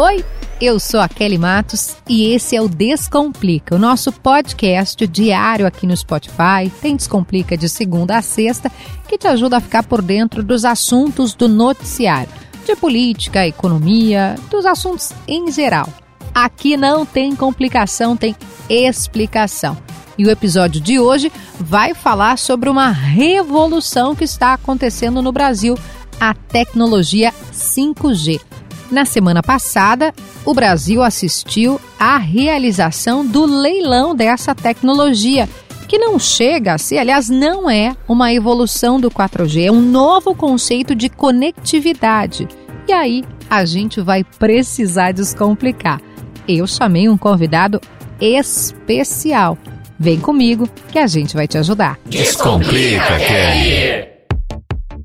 Oi, eu sou a Kelly Matos e esse é o Descomplica, o nosso podcast diário aqui no Spotify. Tem Descomplica de segunda a sexta que te ajuda a ficar por dentro dos assuntos do noticiário, de política, economia, dos assuntos em geral. Aqui não tem complicação, tem explicação. E o episódio de hoje vai falar sobre uma revolução que está acontecendo no Brasil, a tecnologia 5G. Na semana passada, o Brasil assistiu à realização do leilão dessa tecnologia, que não chega a ser, aliás, não é uma evolução do 4G, é um novo conceito de conectividade. E aí a gente vai precisar descomplicar. Eu chamei um convidado especial. Vem comigo que a gente vai te ajudar. Descomplica, Kelly!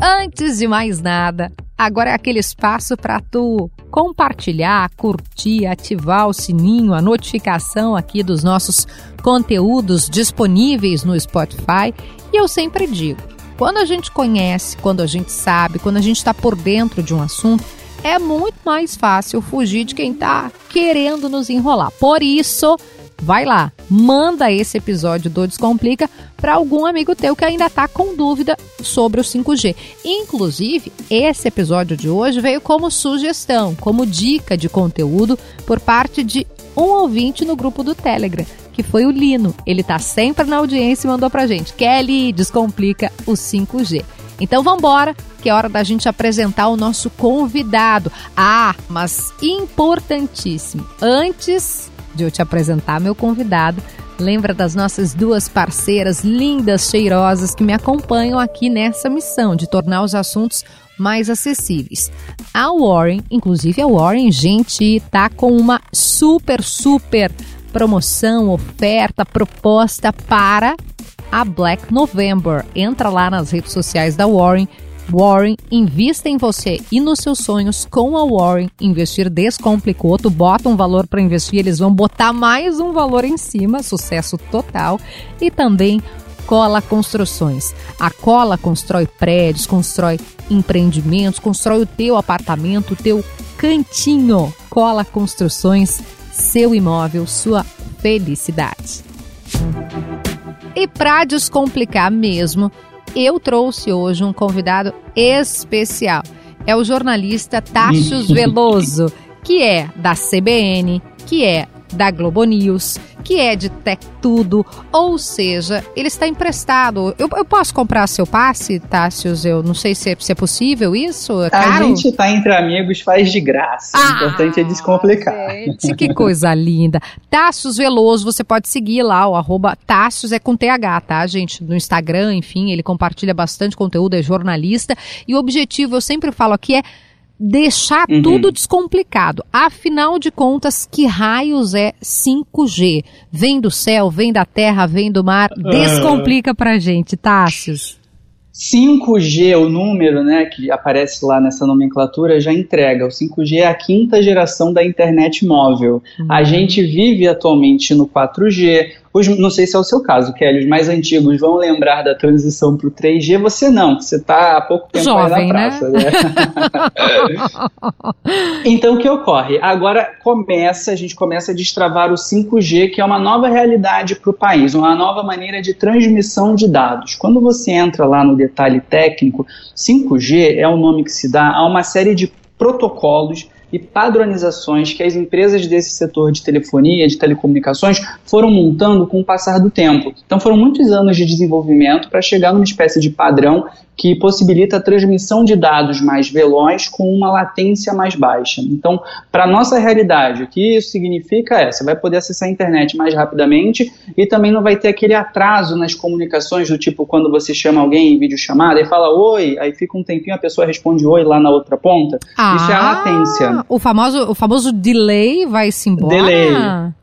Antes de mais nada, agora é aquele espaço para tu compartilhar, curtir, ativar o sininho, a notificação aqui dos nossos conteúdos disponíveis no Spotify. E eu sempre digo, quando a gente conhece, quando a gente sabe, quando a gente está por dentro de um assunto, é muito mais fácil fugir de quem está querendo nos enrolar. Por isso, vai lá, manda esse episódio do Descomplica para algum amigo teu que ainda está com dúvida sobre o 5G. Inclusive, esse episódio de hoje veio como sugestão, como dica de conteúdo por parte de um ouvinte no grupo do Telegram, que foi o Lino. Ele está sempre na audiência e mandou pra gente: Kelly, descomplica o 5G. Então vamos embora, que é hora da gente apresentar o nosso convidado. Ah, mas importantíssimo. Antes de eu te apresentar meu convidado, lembra das nossas duas parceiras lindas, cheirosas que me acompanham aqui nessa missão de tornar os assuntos mais acessíveis. A Warren, inclusive a Warren, gente, tá com uma super, super promoção, oferta, proposta para a Black November. Entra lá nas redes sociais da Warren Warren, invista em você e nos seus sonhos com a Warren. Investir descomplicou, tu bota um valor para investir, eles vão botar mais um valor em cima, sucesso total. E também Cola Construções. A Cola constrói prédios, constrói empreendimentos, constrói o teu apartamento, o teu cantinho. Cola Construções, seu imóvel, sua felicidade. E para descomplicar mesmo, eu trouxe hoje um convidado especial. É o jornalista Tachos Veloso, que é da CBN, que é da Globo News, que é de Tech Tudo, ou seja, ele está emprestado. Eu, eu posso comprar seu passe, Tássios? Eu não sei se é, se é possível isso. É a gente está entre amigos, faz de graça. Ah, o importante é descomplicar. Gente, que coisa linda. Tássios Veloso, você pode seguir lá, o arroba Tássios é com TH, tá, gente? No Instagram, enfim, ele compartilha bastante conteúdo, é jornalista. E o objetivo, eu sempre falo aqui, é deixar uhum. tudo descomplicado. Afinal de contas, que raios é 5G? Vem do céu, vem da terra, vem do mar? Ah. Descomplica pra gente, Tássios. 5G, o número né, que aparece lá nessa nomenclatura, já entrega. O 5G é a quinta geração da internet móvel. Uhum. A gente vive atualmente no 4G. Os, não sei se é o seu caso, Kelly, os mais antigos vão lembrar da transição para o 3G, você não, você está há pouco tempo Jovem, na praça. Né? né? então o que ocorre? Agora começa, a gente começa a destravar o 5G, que é uma nova realidade para o país, uma nova maneira de transmissão de dados. Quando você entra lá no detalhe técnico, 5G é o nome que se dá a uma série de protocolos e padronizações que as empresas desse setor de telefonia, de telecomunicações, foram montando com o passar do tempo. Então foram muitos anos de desenvolvimento para chegar numa espécie de padrão que possibilita a transmissão de dados mais veloz com uma latência mais baixa. Então, para a nossa realidade, o que isso significa é, você vai poder acessar a internet mais rapidamente e também não vai ter aquele atraso nas comunicações do tipo quando você chama alguém em videochamada e fala oi, aí fica um tempinho a pessoa responde oi lá na outra ponta. Ah, isso é a latência. O famoso, o famoso delay vai-se embora. Delay.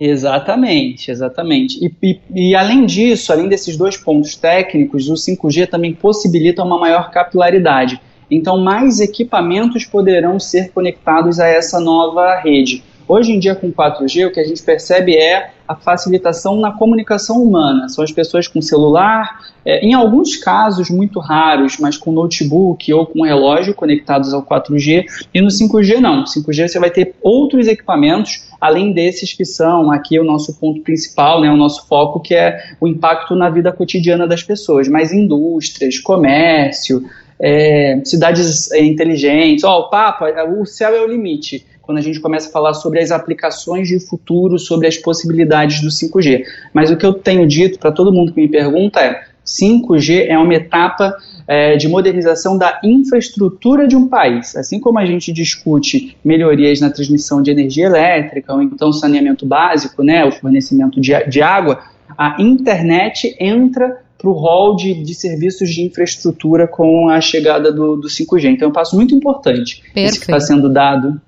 Exatamente, exatamente. E, e, e, além disso, além desses dois pontos técnicos, o 5G também possibilita uma maior capilaridade. Então, mais equipamentos poderão ser conectados a essa nova rede. Hoje em dia, com 4G, o que a gente percebe é a facilitação na comunicação humana. São as pessoas com celular, é, em alguns casos muito raros, mas com notebook ou com relógio conectados ao 4G. E no 5G, não. No 5G você vai ter outros equipamentos, além desses que são aqui o nosso ponto principal, né, o nosso foco, que é o impacto na vida cotidiana das pessoas. Mas indústrias, comércio, é, cidades é, inteligentes. Ó, oh, o papo, o céu é o limite quando a gente começa a falar sobre as aplicações de futuro, sobre as possibilidades do 5G. Mas o que eu tenho dito para todo mundo que me pergunta é: 5G é uma etapa é, de modernização da infraestrutura de um país. Assim como a gente discute melhorias na transmissão de energia elétrica, ou então saneamento básico, né, o fornecimento de, de água, a internet entra para o rol de, de, serviços de infraestrutura com a chegada do, do 5G. Então, é um passo muito importante Perfeito. esse que está sendo dado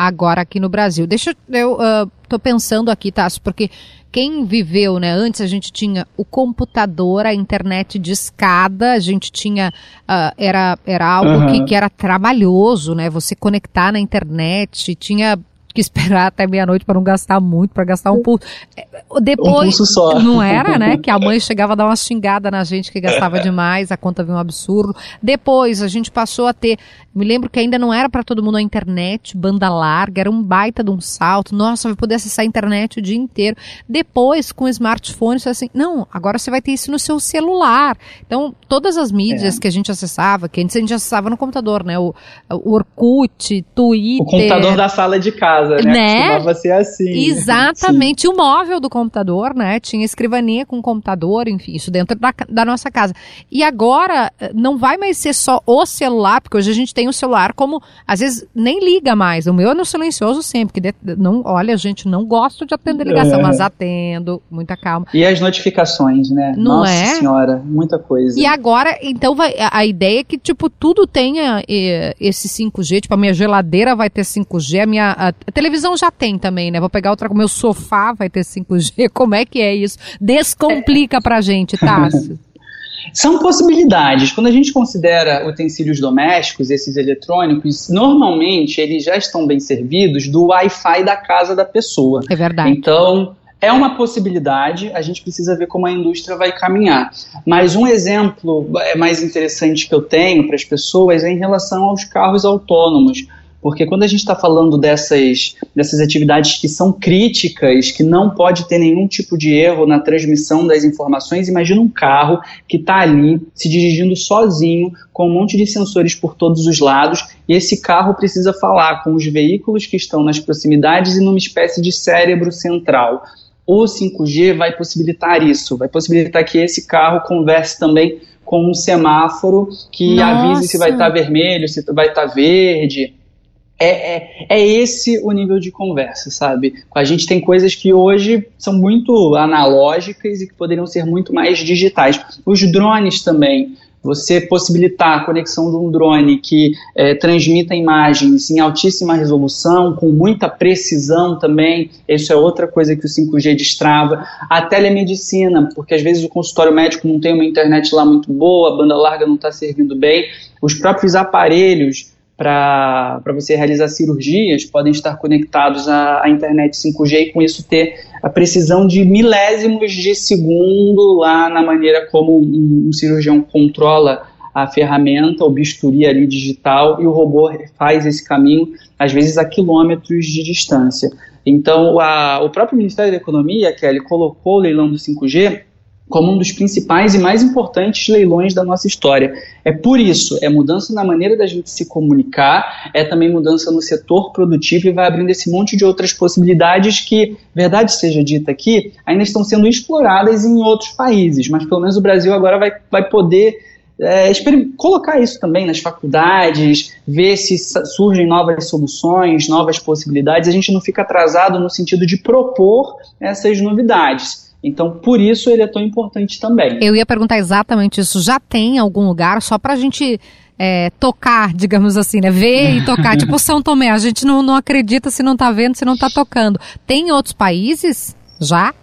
agora aqui no Brasil. Deixa eu uh, tô pensando aqui, Tássio, porque quem viveu, né? Antes a gente tinha o computador, a internet de escada, a gente tinha uh, era era algo uhum. que, que era trabalhoso, né? Você conectar na internet, tinha que esperar até meia-noite para não gastar muito, para gastar um pulso. É, depois, um pulso só. não era, né? Que a mãe chegava a dar uma xingada na gente que gastava demais, a conta veio um absurdo. Depois a gente passou a ter, me lembro que ainda não era para todo mundo a internet, banda larga, era um baita de um salto. Nossa, vai poder acessar a internet o dia inteiro. Depois, com o smartphone, você assim, não, agora você vai ter isso no seu celular. Então, todas as mídias é. que a gente acessava, que antes a gente acessava no computador, né? O, o Orkut, Twitter. O computador da sala de casa casa, né? né? Costumava ser assim. Exatamente. O móvel do computador, né? Tinha escrivaninha com computador, enfim, isso dentro da, da nossa casa. E agora não vai mais ser só o celular, porque hoje a gente tem o celular como, às vezes, nem liga mais. O meu é no silencioso sempre, que não, olha, gente, não gosto de atender ligação, é. mas atendo, muita calma. E as notificações, né? Não Nossa é? senhora, muita coisa. E agora, então, vai, a, ideia é que, tipo, tudo tenha e, esse 5G, tipo, a minha geladeira vai ter 5G, a minha a, a televisão já tem também, né? Vou pegar outra, o meu sofá vai ter 5G. Como é que é isso? Descomplica pra gente, Tássio. São possibilidades. Quando a gente considera utensílios domésticos, esses eletrônicos, normalmente eles já estão bem servidos do Wi-Fi da casa da pessoa. É verdade. Então, é uma possibilidade, a gente precisa ver como a indústria vai caminhar. Mas um exemplo é, mais interessante que eu tenho para as pessoas é em relação aos carros autônomos. Porque quando a gente está falando dessas, dessas atividades que são críticas, que não pode ter nenhum tipo de erro na transmissão das informações, imagina um carro que está ali se dirigindo sozinho, com um monte de sensores por todos os lados, e esse carro precisa falar com os veículos que estão nas proximidades e numa espécie de cérebro central. O 5G vai possibilitar isso, vai possibilitar que esse carro converse também com um semáforo que Nossa. avise se vai estar tá vermelho, se vai estar tá verde é, é, é, esse o nível de conversa, sabe? A gente tem coisas que hoje são muito analógicas e que poderiam ser muito mais digitais. Os drones também. Você possibilitar a conexão de um drone que é, transmita imagens em altíssima resolução, com muita precisão também, isso é outra coisa que o 5G destrava. A telemedicina, porque às vezes o consultório médico não tem uma internet lá muito boa, a banda larga não está servindo bem. Os próprios aparelhos para você realizar cirurgias podem estar conectados à, à, internet 5G e com isso ter a precisão de milésimos de segundo lá na maneira como um, um cirurgião controla a ferramenta, o bisturi ali digital e o robô faz esse caminho, às vezes a quilômetros de distância. Então, a, o próprio Ministério da Economia, Kelly, colocou o leilão do 5G como um dos principais e mais importantes leilões da nossa história. É por isso, é mudança na maneira da gente se comunicar, é também mudança no setor produtivo e vai abrindo esse monte de outras possibilidades que, verdade seja dita aqui, ainda estão sendo exploradas em outros países, mas pelo menos o Brasil agora vai, vai poder é, colocar isso também nas faculdades, ver se surgem novas soluções, novas possibilidades. A gente não fica atrasado no sentido de propor essas novidades. Então, por isso ele é tão importante também. Eu ia perguntar exatamente isso. Já tem algum lugar só para a gente é, tocar, digamos assim, né? Ver e tocar. tipo São Tomé, a gente não, não acredita se não está vendo, se não está tocando. Tem outros países já?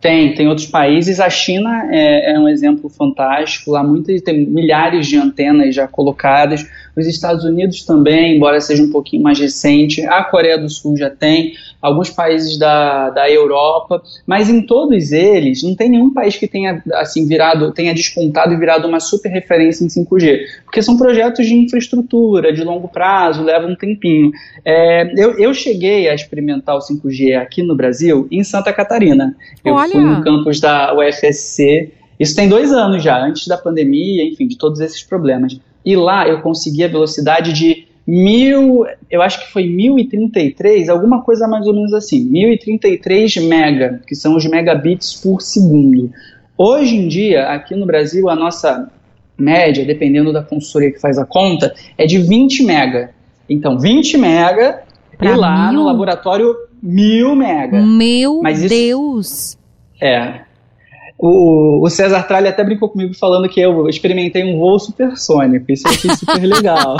Tem, tem outros países. A China é, é um exemplo fantástico. Lá muitas, tem milhares de antenas já colocadas. Os Estados Unidos também, embora seja um pouquinho mais recente. A Coreia do Sul já tem. Alguns países da, da Europa. Mas em todos eles, não tem nenhum país que tenha assim virado, tenha despontado e virado uma super referência em 5G. Porque são projetos de infraestrutura, de longo prazo, levam um tempinho. É, eu, eu cheguei a experimentar o 5G aqui no Brasil, em Santa Catarina. Eu Olha. fui no campus da UFSC. Isso tem dois anos já, antes da pandemia, enfim, de todos esses problemas. E lá eu consegui a velocidade de mil, eu acho que foi 1033, alguma coisa mais ou menos assim, 1033 mega, que são os megabits por segundo. Hoje em dia, aqui no Brasil, a nossa média, dependendo da consultoria que faz a conta, é de 20 mega. Então, 20 mega pra e lá mil? no laboratório, mil mega. Meu isso, Deus! É, o, o César Tralli até brincou comigo falando que eu experimentei um voo supersônico. Isso eu achei super legal.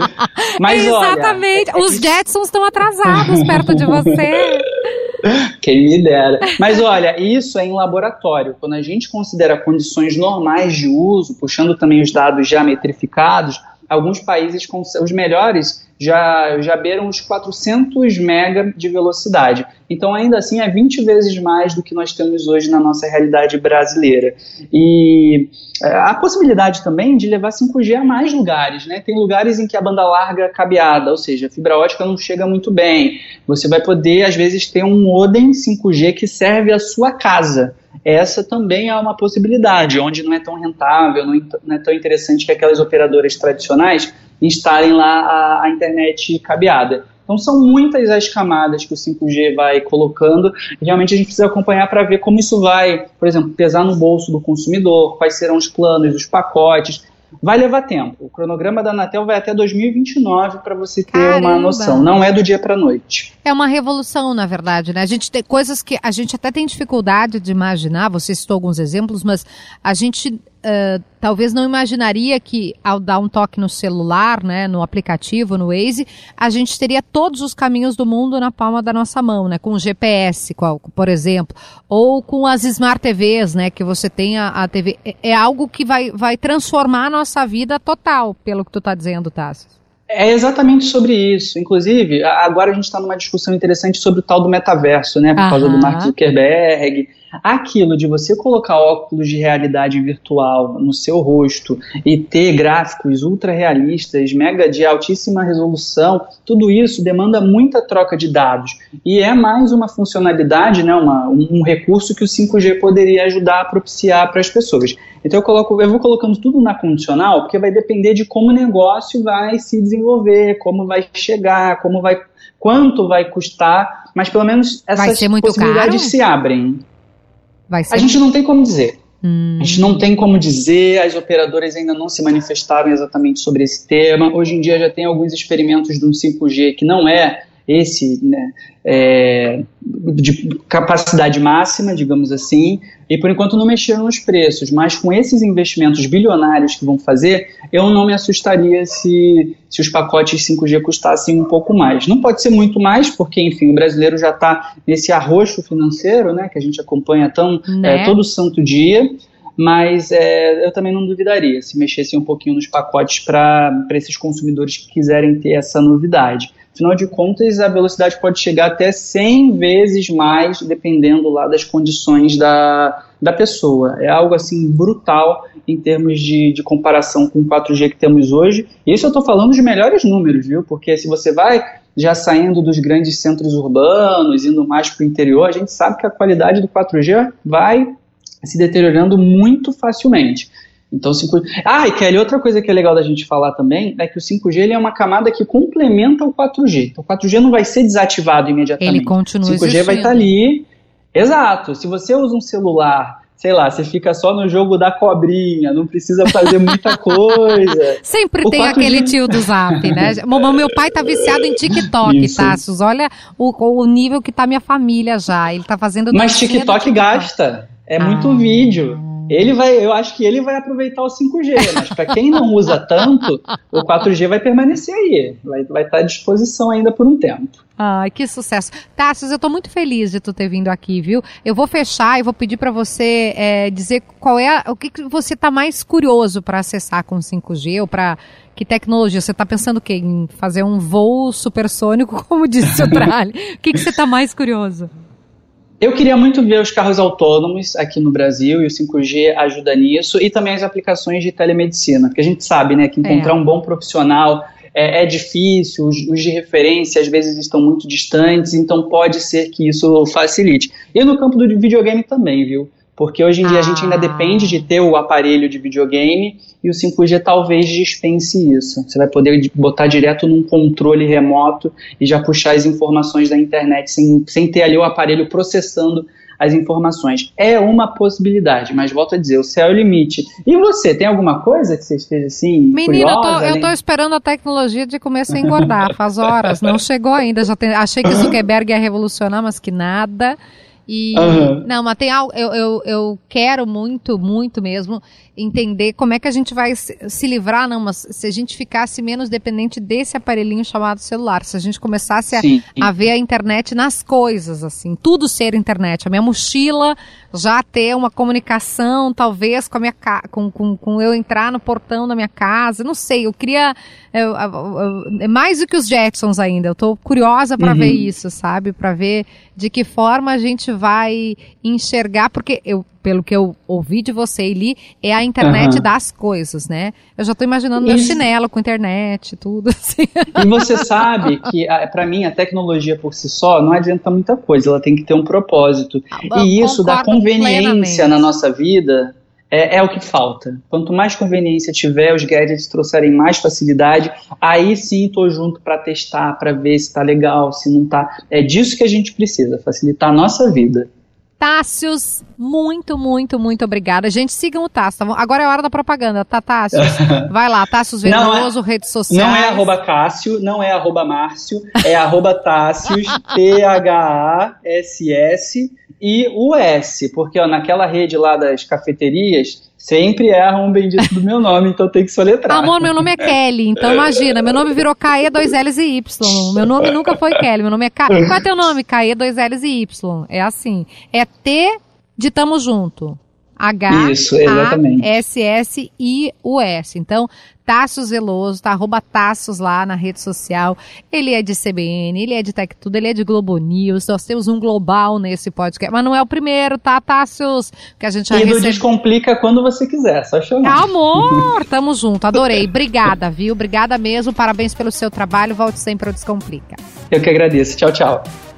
Mas Exatamente. Olha, Os Jetsons estão atrasados perto de você. Quem me dera. Mas olha, isso é em laboratório. Quando a gente considera condições normais de uso, puxando também os dados já metrificados, alguns países, os melhores, já, já beiram os 400 mega de velocidade. Então, ainda assim, é 20 vezes mais do que nós temos hoje na nossa realidade brasileira. E é, a possibilidade também de levar 5G a mais lugares, né? Tem lugares em que a banda larga cabeada, ou seja, a fibra ótica não chega muito bem. Você vai poder, às vezes, ter um modem 5G que serve a sua casa essa também é uma possibilidade, onde não é tão rentável, não é tão interessante que aquelas operadoras tradicionais instalem lá a, a internet cabeada. Então são muitas as camadas que o 5G vai colocando. Realmente a gente precisa acompanhar para ver como isso vai, por exemplo, pesar no bolso do consumidor, quais serão os planos, os pacotes. Vai levar tempo. O cronograma da Anatel vai até 2029 para você ter Caramba. uma noção. Não é do dia para noite. É uma revolução, na verdade, né? A gente tem coisas que a gente até tem dificuldade de imaginar. Você citou alguns exemplos, mas a gente uh, talvez não imaginaria que ao dar um toque no celular, né, no aplicativo, no Waze, a gente teria todos os caminhos do mundo na palma da nossa mão, né, com o GPS, por exemplo, ou com as Smart TVs, né, que você tem a, a TV. É, é algo que vai, vai transformar a nossa vida total, pelo que tu está dizendo, Tassi. É exatamente sobre isso. Inclusive, agora a gente está numa discussão interessante sobre o tal do metaverso, né? Por Aham. causa do Mark Zuckerberg. Aquilo de você colocar óculos de realidade virtual no seu rosto e ter gráficos ultra realistas, mega de altíssima resolução, tudo isso demanda muita troca de dados. E é mais uma funcionalidade, né? Uma, um recurso que o 5G poderia ajudar a propiciar para as pessoas. Então eu, coloco, eu vou colocando tudo na condicional, porque vai depender de como o negócio vai se desenvolver, como vai chegar, como vai, quanto vai custar, mas pelo menos essas possibilidades caro? se abrem. A gente não tem como dizer. Hum. A gente não tem como dizer, as operadoras ainda não se manifestaram exatamente sobre esse tema. Hoje em dia já tem alguns experimentos do 5G que não é esse né, é, de capacidade máxima, digamos assim, e por enquanto não mexeram nos preços, mas com esses investimentos bilionários que vão fazer, eu não me assustaria se, se os pacotes 5G custassem um pouco mais. Não pode ser muito mais, porque, enfim, o brasileiro já está nesse arroxo financeiro, né, que a gente acompanha tão, né? é, todo santo dia, mas é, eu também não duvidaria se mexessem um pouquinho nos pacotes para esses consumidores que quiserem ter essa novidade. Afinal de contas, a velocidade pode chegar até 100 vezes mais, dependendo lá das condições da, da pessoa. É algo assim brutal em termos de, de comparação com o 4G que temos hoje. E isso eu estou falando de melhores números, viu? Porque se você vai já saindo dos grandes centros urbanos, indo mais para o interior, a gente sabe que a qualidade do 4G vai se deteriorando muito facilmente. Então, 5G. Ah, e Kelly, outra coisa que é legal da gente falar também é que o 5G ele é uma camada que complementa o 4G. Então, o 4G não vai ser desativado imediatamente. Ele continua O 5G existindo. vai estar tá ali. Exato. Se você usa um celular sei lá, você fica só no jogo da cobrinha, não precisa fazer muita coisa. Sempre o tem 4G... aquele tio do zap, né? Meu pai tá viciado em TikTok, Tassos. Olha o, o nível que tá minha família já. Ele tá fazendo. Mas TikTok, gasta. É muito ah. vídeo. Ele vai, eu acho que ele vai aproveitar o 5G, mas para quem não usa tanto, o 4G vai permanecer aí, vai, vai estar à disposição ainda por um tempo. Ai, que sucesso. Tassos, eu estou muito feliz de tu ter vindo aqui, viu? Eu vou fechar e vou pedir para você é, dizer qual é a, o que, que você está mais curioso para acessar com 5G ou para que tecnologia? Você está pensando o quê? Em fazer um voo supersônico, como disse o Tralli? o que, que você está mais curioso? Eu queria muito ver os carros autônomos aqui no Brasil e o 5G ajuda nisso e também as aplicações de telemedicina, porque a gente sabe, né, que encontrar é. um bom profissional é, é difícil, os, os, de referência às vezes estão muito distantes, então pode ser que isso facilite. E no campo do videogame também, viu? Porque hoje em dia a gente ainda ah. depende de ter o aparelho de videogame e o 5G talvez dispense isso. Você vai poder botar direto num controle remoto e já puxar as informações da internet sem, sem ter ali o aparelho processando as informações. É uma possibilidade, mas volto a dizer, o céu é o limite. E você, tem alguma coisa que você esteja assim? Menina, eu, tô esperando a tecnologia de começar a engordar, faz horas. Não chegou ainda. Já tem, achei que Zuckerberg ia revolucionar, mas que nada. E uhum. não, mas tem algo, eu, eu, eu quero muito, muito mesmo entender como é que a gente vai se, se, livrar, não, mas se a gente ficasse menos dependente desse aparelhinho chamado celular, se a gente começasse a, a, ver a internet nas coisas, assim, tudo ser internet, a minha mochila já ter uma comunicação, talvez com a minha com, com, com eu entrar no portão da minha casa, não sei, eu queria eu, eu, eu, mais do que os Jetsons ainda, eu tô curiosa para uhum. ver isso, sabe, para ver de que forma a gente vai enxergar, porque eu pelo que eu ouvi de você e li, é a internet uhum. das coisas, né? Eu já estou imaginando meu chinelo com internet, tudo assim. E você sabe que, para mim, a tecnologia por si só não adianta muita coisa, ela tem que ter um propósito. Ah, e isso da conveniência na nossa vida é, é, o que falta. Quanto mais conveniência tiver, os gadgets trouxerem mais facilidade, aí sim estou junto para testar, para ver se está legal, se não está. É disso que a gente precisa, facilitar a nossa vida. Tássios, muito, muito, muito obrigada. Gente, sigam o Tássio. Tá Agora é a hora da propaganda, tá, Tássios? Vai lá, Tássios Veloso, é, redes sociais. Não é arroba Cássio, não é arroba Márcio, é arroba Tássios, T-H-A-S-S e o S, porque ó, naquela rede lá das cafeterias, sempre erram um bendito do meu nome, então tem que soletrar. Amor, meu nome é Kelly, então imagina, meu nome virou KE, dois L's e Y. Meu nome nunca foi Kelly, meu nome é K. Qual é teu nome? KE, dois L's e Y. É assim. É T de tamo junto. H-A-S-S-I-U-S. Então, Tasso Zeloso, tá? Arroba Tassos lá na rede social. Ele é de CBN, ele é de Tech Tudo, ele é de Globo News. Nós temos um global nesse podcast. Mas não é o primeiro, tá, Tassos? Que a gente já e recebe... Descomplica quando você quiser, só chamar. Amor, tamo junto, adorei. Obrigada, viu? Obrigada mesmo, parabéns pelo seu trabalho. Volte sempre ao Descomplica. Eu que agradeço. Tchau, tchau.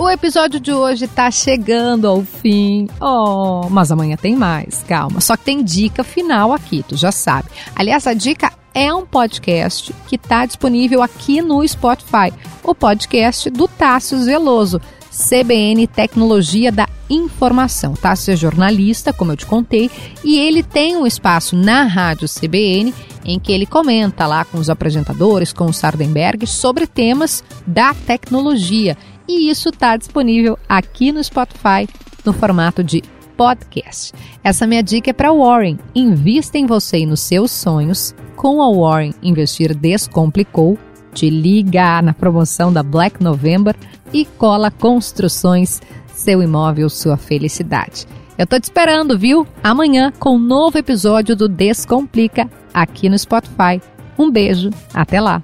O episódio de hoje tá chegando ao fim. Oh, mas amanhã tem mais, calma. Só que tem dica final aqui, tu já sabe. Aliás, a dica é um podcast que está disponível aqui no Spotify. O podcast do Tássio Veloso, CBN Tecnologia da Informação. Tássio é jornalista, como eu te contei, e ele tem um espaço na Rádio CBN em que ele comenta lá com os apresentadores, com o Sardenberg, sobre temas da tecnologia e isso está disponível aqui no Spotify no formato de podcast. Essa minha dica é para Warren. Invista em você e nos seus sonhos. Com a Warren Investir Descomplicou. Te liga na promoção da Black November e cola construções, seu imóvel, sua felicidade. Eu tô te esperando, viu? Amanhã com um novo episódio do Descomplica aqui no Spotify. Um beijo, até lá!